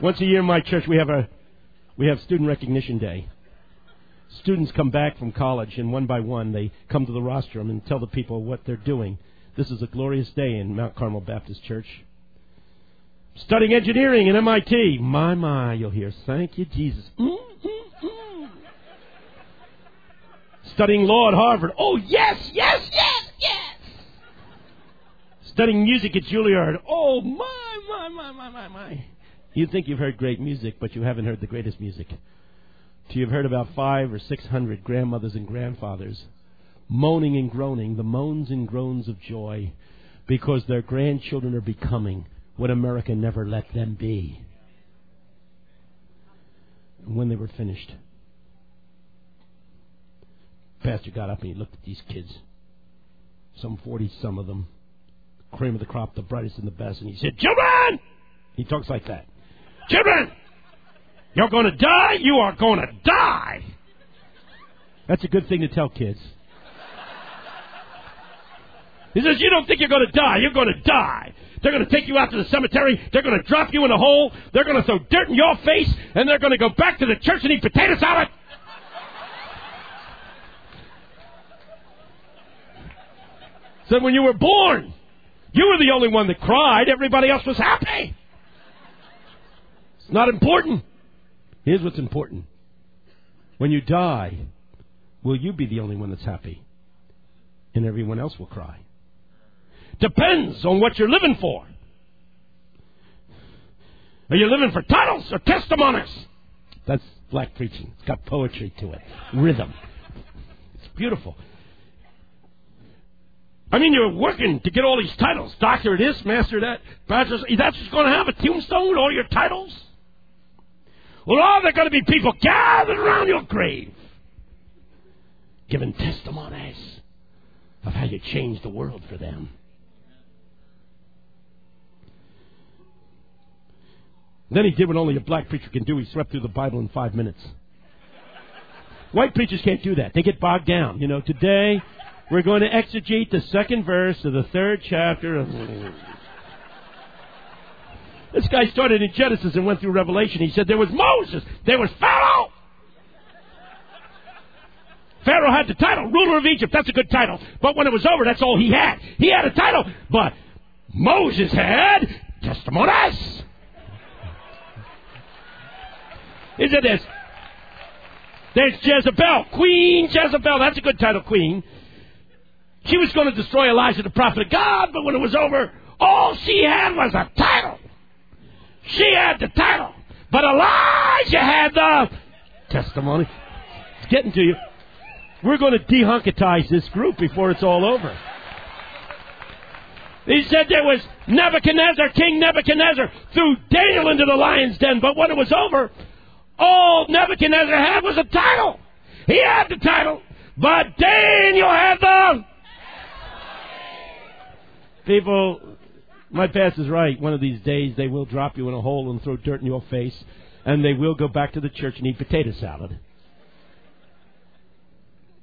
Once a year in my church we have a we have student recognition day. Students come back from college and one by one they come to the rostrum and tell the people what they're doing. This is a glorious day in Mount Carmel Baptist Church. Studying engineering at MIT. My, my, you'll hear. Thank you, Jesus. Mm, mm. Studying law at Harvard. Oh, yes, yes, yes, yes. Studying music at Juilliard. Oh, my, my, my, my, my, my. You think you've heard great music, but you haven't heard the greatest music. Till you've heard about five or six hundred grandmothers and grandfathers moaning and groaning, the moans and groans of joy, because their grandchildren are becoming what America never let them be. And when they were finished, Pastor got up and he looked at these kids, some 40 some of them, cream of the crop, the brightest and the best, and he said, Children! He talks like that. Children! You're going to die? You are going to die! That's a good thing to tell kids. He says, You don't think you're going to die. You're going to die. They're going to take you out to the cemetery. They're going to drop you in a hole. They're going to throw dirt in your face. And they're going to go back to the church and eat potato salad. Said, When you were born, you were the only one that cried. Everybody else was happy. It's not important. Here's what's important. When you die, will you be the only one that's happy? And everyone else will cry. Depends on what you're living for. Are you living for titles or testimonies? That's black preaching. It's got poetry to it, rhythm. It's beautiful. I mean, you're working to get all these titles. Doctor this, master that, bachelor's. That's just going to have a tombstone with all your titles? Well, are there going to be people gathered around your grave giving testimonies of how you changed the world for them? Then he did what only a black preacher can do. He swept through the Bible in five minutes. White preachers can't do that. They get bogged down. You know, today we're going to exegete the second verse of the third chapter of. This guy started in Genesis and went through Revelation. He said there was Moses, there was Pharaoh. Pharaoh had the title, ruler of Egypt. That's a good title. But when it was over, that's all he had. He had a title, but Moses had testimonies. Is it this? There's Jezebel, Queen Jezebel. That's a good title, Queen. She was going to destroy Elijah, the prophet of God, but when it was over, all she had was a title. She had the title, but Elijah had the testimony. It's getting to you. We're going to dehunketize this group before it's all over. He said there was Nebuchadnezzar, King Nebuchadnezzar, threw Daniel into the lion's den, but when it was over, all Nebuchadnezzar had was a title. He had the title, but Daniel had the. People, my past is right. One of these days they will drop you in a hole and throw dirt in your face, and they will go back to the church and eat potato salad.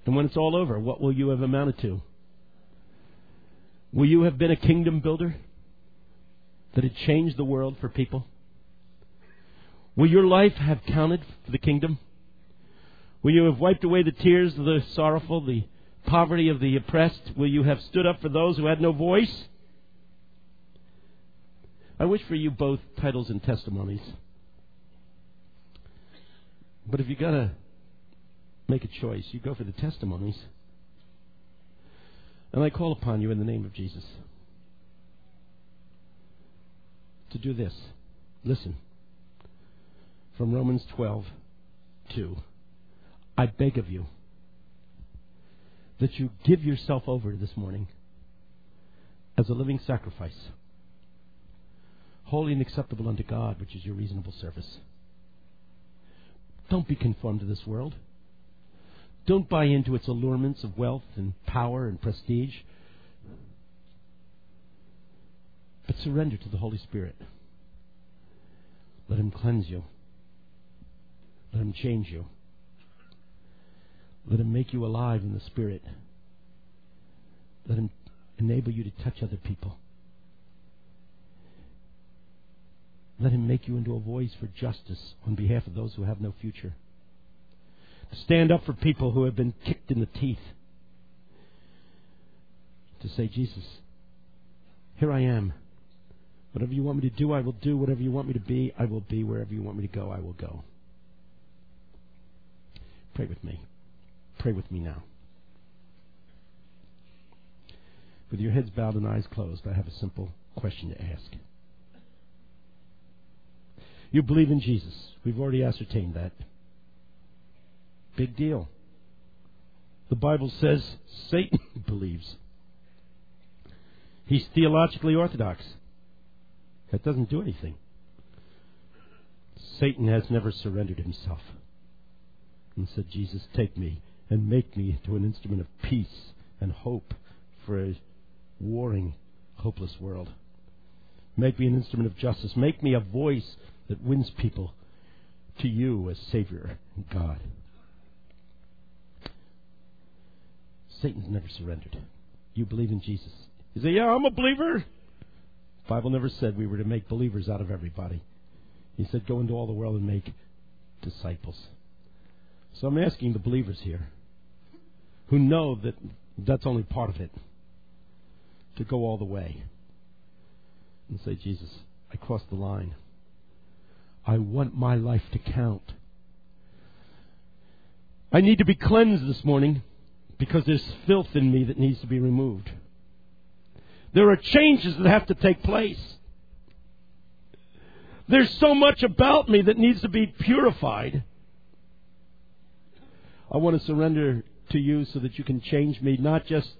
And when it's all over, what will you have amounted to? Will you have been a kingdom builder that had changed the world for people? Will your life have counted for the kingdom? Will you have wiped away the tears of the sorrowful, the poverty of the oppressed? Will you have stood up for those who had no voice? I wish for you both titles and testimonies. But if you got to make a choice, you go for the testimonies. And I call upon you in the name of Jesus to do this. Listen from Romans 12, 2. I beg of you that you give yourself over this morning as a living sacrifice, holy and acceptable unto God, which is your reasonable service. Don't be conformed to this world. Don't buy into its allurements of wealth and power and prestige. But surrender to the Holy Spirit. Let Him cleanse you. Let Him change you. Let Him make you alive in the Spirit. Let Him enable you to touch other people. Let him make you into a voice for justice on behalf of those who have no future. To stand up for people who have been kicked in the teeth. To say, Jesus, here I am. Whatever you want me to do, I will do. Whatever you want me to be, I will be. Wherever you want me to go, I will go. Pray with me. Pray with me now. With your heads bowed and eyes closed, I have a simple question to ask. You believe in Jesus. We've already ascertained that. Big deal. The Bible says Satan believes. He's theologically orthodox. That doesn't do anything. Satan has never surrendered himself and said, Jesus, take me and make me into an instrument of peace and hope for a warring, hopeless world. Make me an instrument of justice. Make me a voice that wins people to you as Savior and God. Satan's never surrendered. You believe in Jesus. You say, Yeah, I'm a believer. The Bible never said we were to make believers out of everybody. He said, Go into all the world and make disciples. So I'm asking the believers here who know that that's only part of it to go all the way and say, Jesus, I crossed the line. I want my life to count. I need to be cleansed this morning because there's filth in me that needs to be removed. There are changes that have to take place. There's so much about me that needs to be purified. I want to surrender to you so that you can change me, not just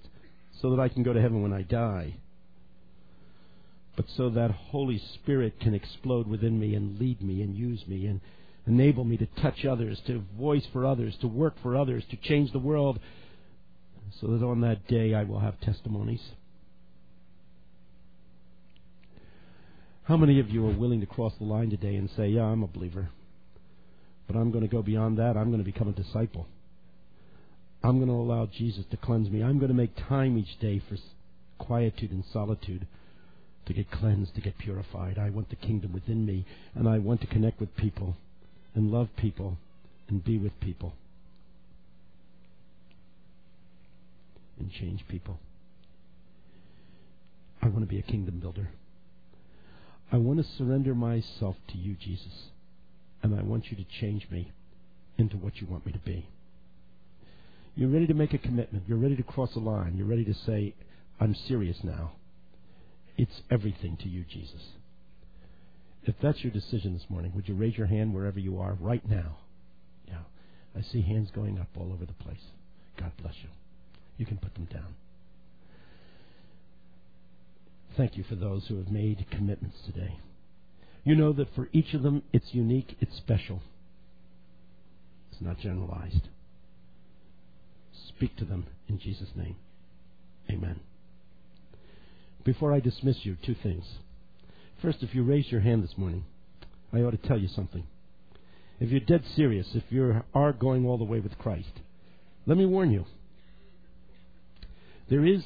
so that I can go to heaven when I die, but so that Holy Spirit can explode within me and lead me and use me and enable me to touch others, to voice for others, to work for others, to change the world, so that on that day I will have testimonies. How many of you are willing to cross the line today and say, Yeah, I'm a believer, but I'm going to go beyond that? I'm going to become a disciple. I'm going to allow Jesus to cleanse me. I'm going to make time each day for quietude and solitude to get cleansed, to get purified. I want the kingdom within me, and I want to connect with people and love people and be with people and change people. I want to be a kingdom builder. I want to surrender myself to you, Jesus, and I want you to change me into what you want me to be. You're ready to make a commitment. You're ready to cross a line. You're ready to say, I'm serious now. It's everything to you, Jesus. If that's your decision this morning, would you raise your hand wherever you are right now? Yeah. I see hands going up all over the place. God bless you. You can put them down. Thank you for those who have made commitments today. You know that for each of them, it's unique, it's special. It's not generalized. Speak to them in Jesus' name. Amen. Before I dismiss you, two things. First, if you raise your hand this morning, I ought to tell you something. If you're dead serious, if you are going all the way with Christ, let me warn you. There is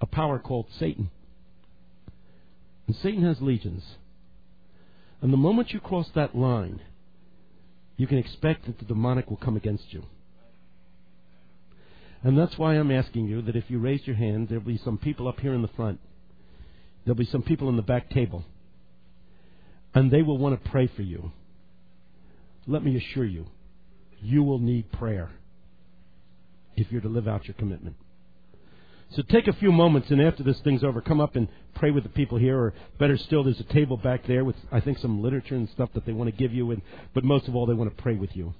a power called Satan. And Satan has legions. And the moment you cross that line, you can expect that the demonic will come against you. And that's why I'm asking you that if you raise your hand, there'll be some people up here in the front. There'll be some people in the back table. And they will want to pray for you. Let me assure you, you will need prayer if you're to live out your commitment. So take a few moments, and after this thing's over, come up and pray with the people here. Or better still, there's a table back there with, I think, some literature and stuff that they want to give you. And, but most of all, they want to pray with you.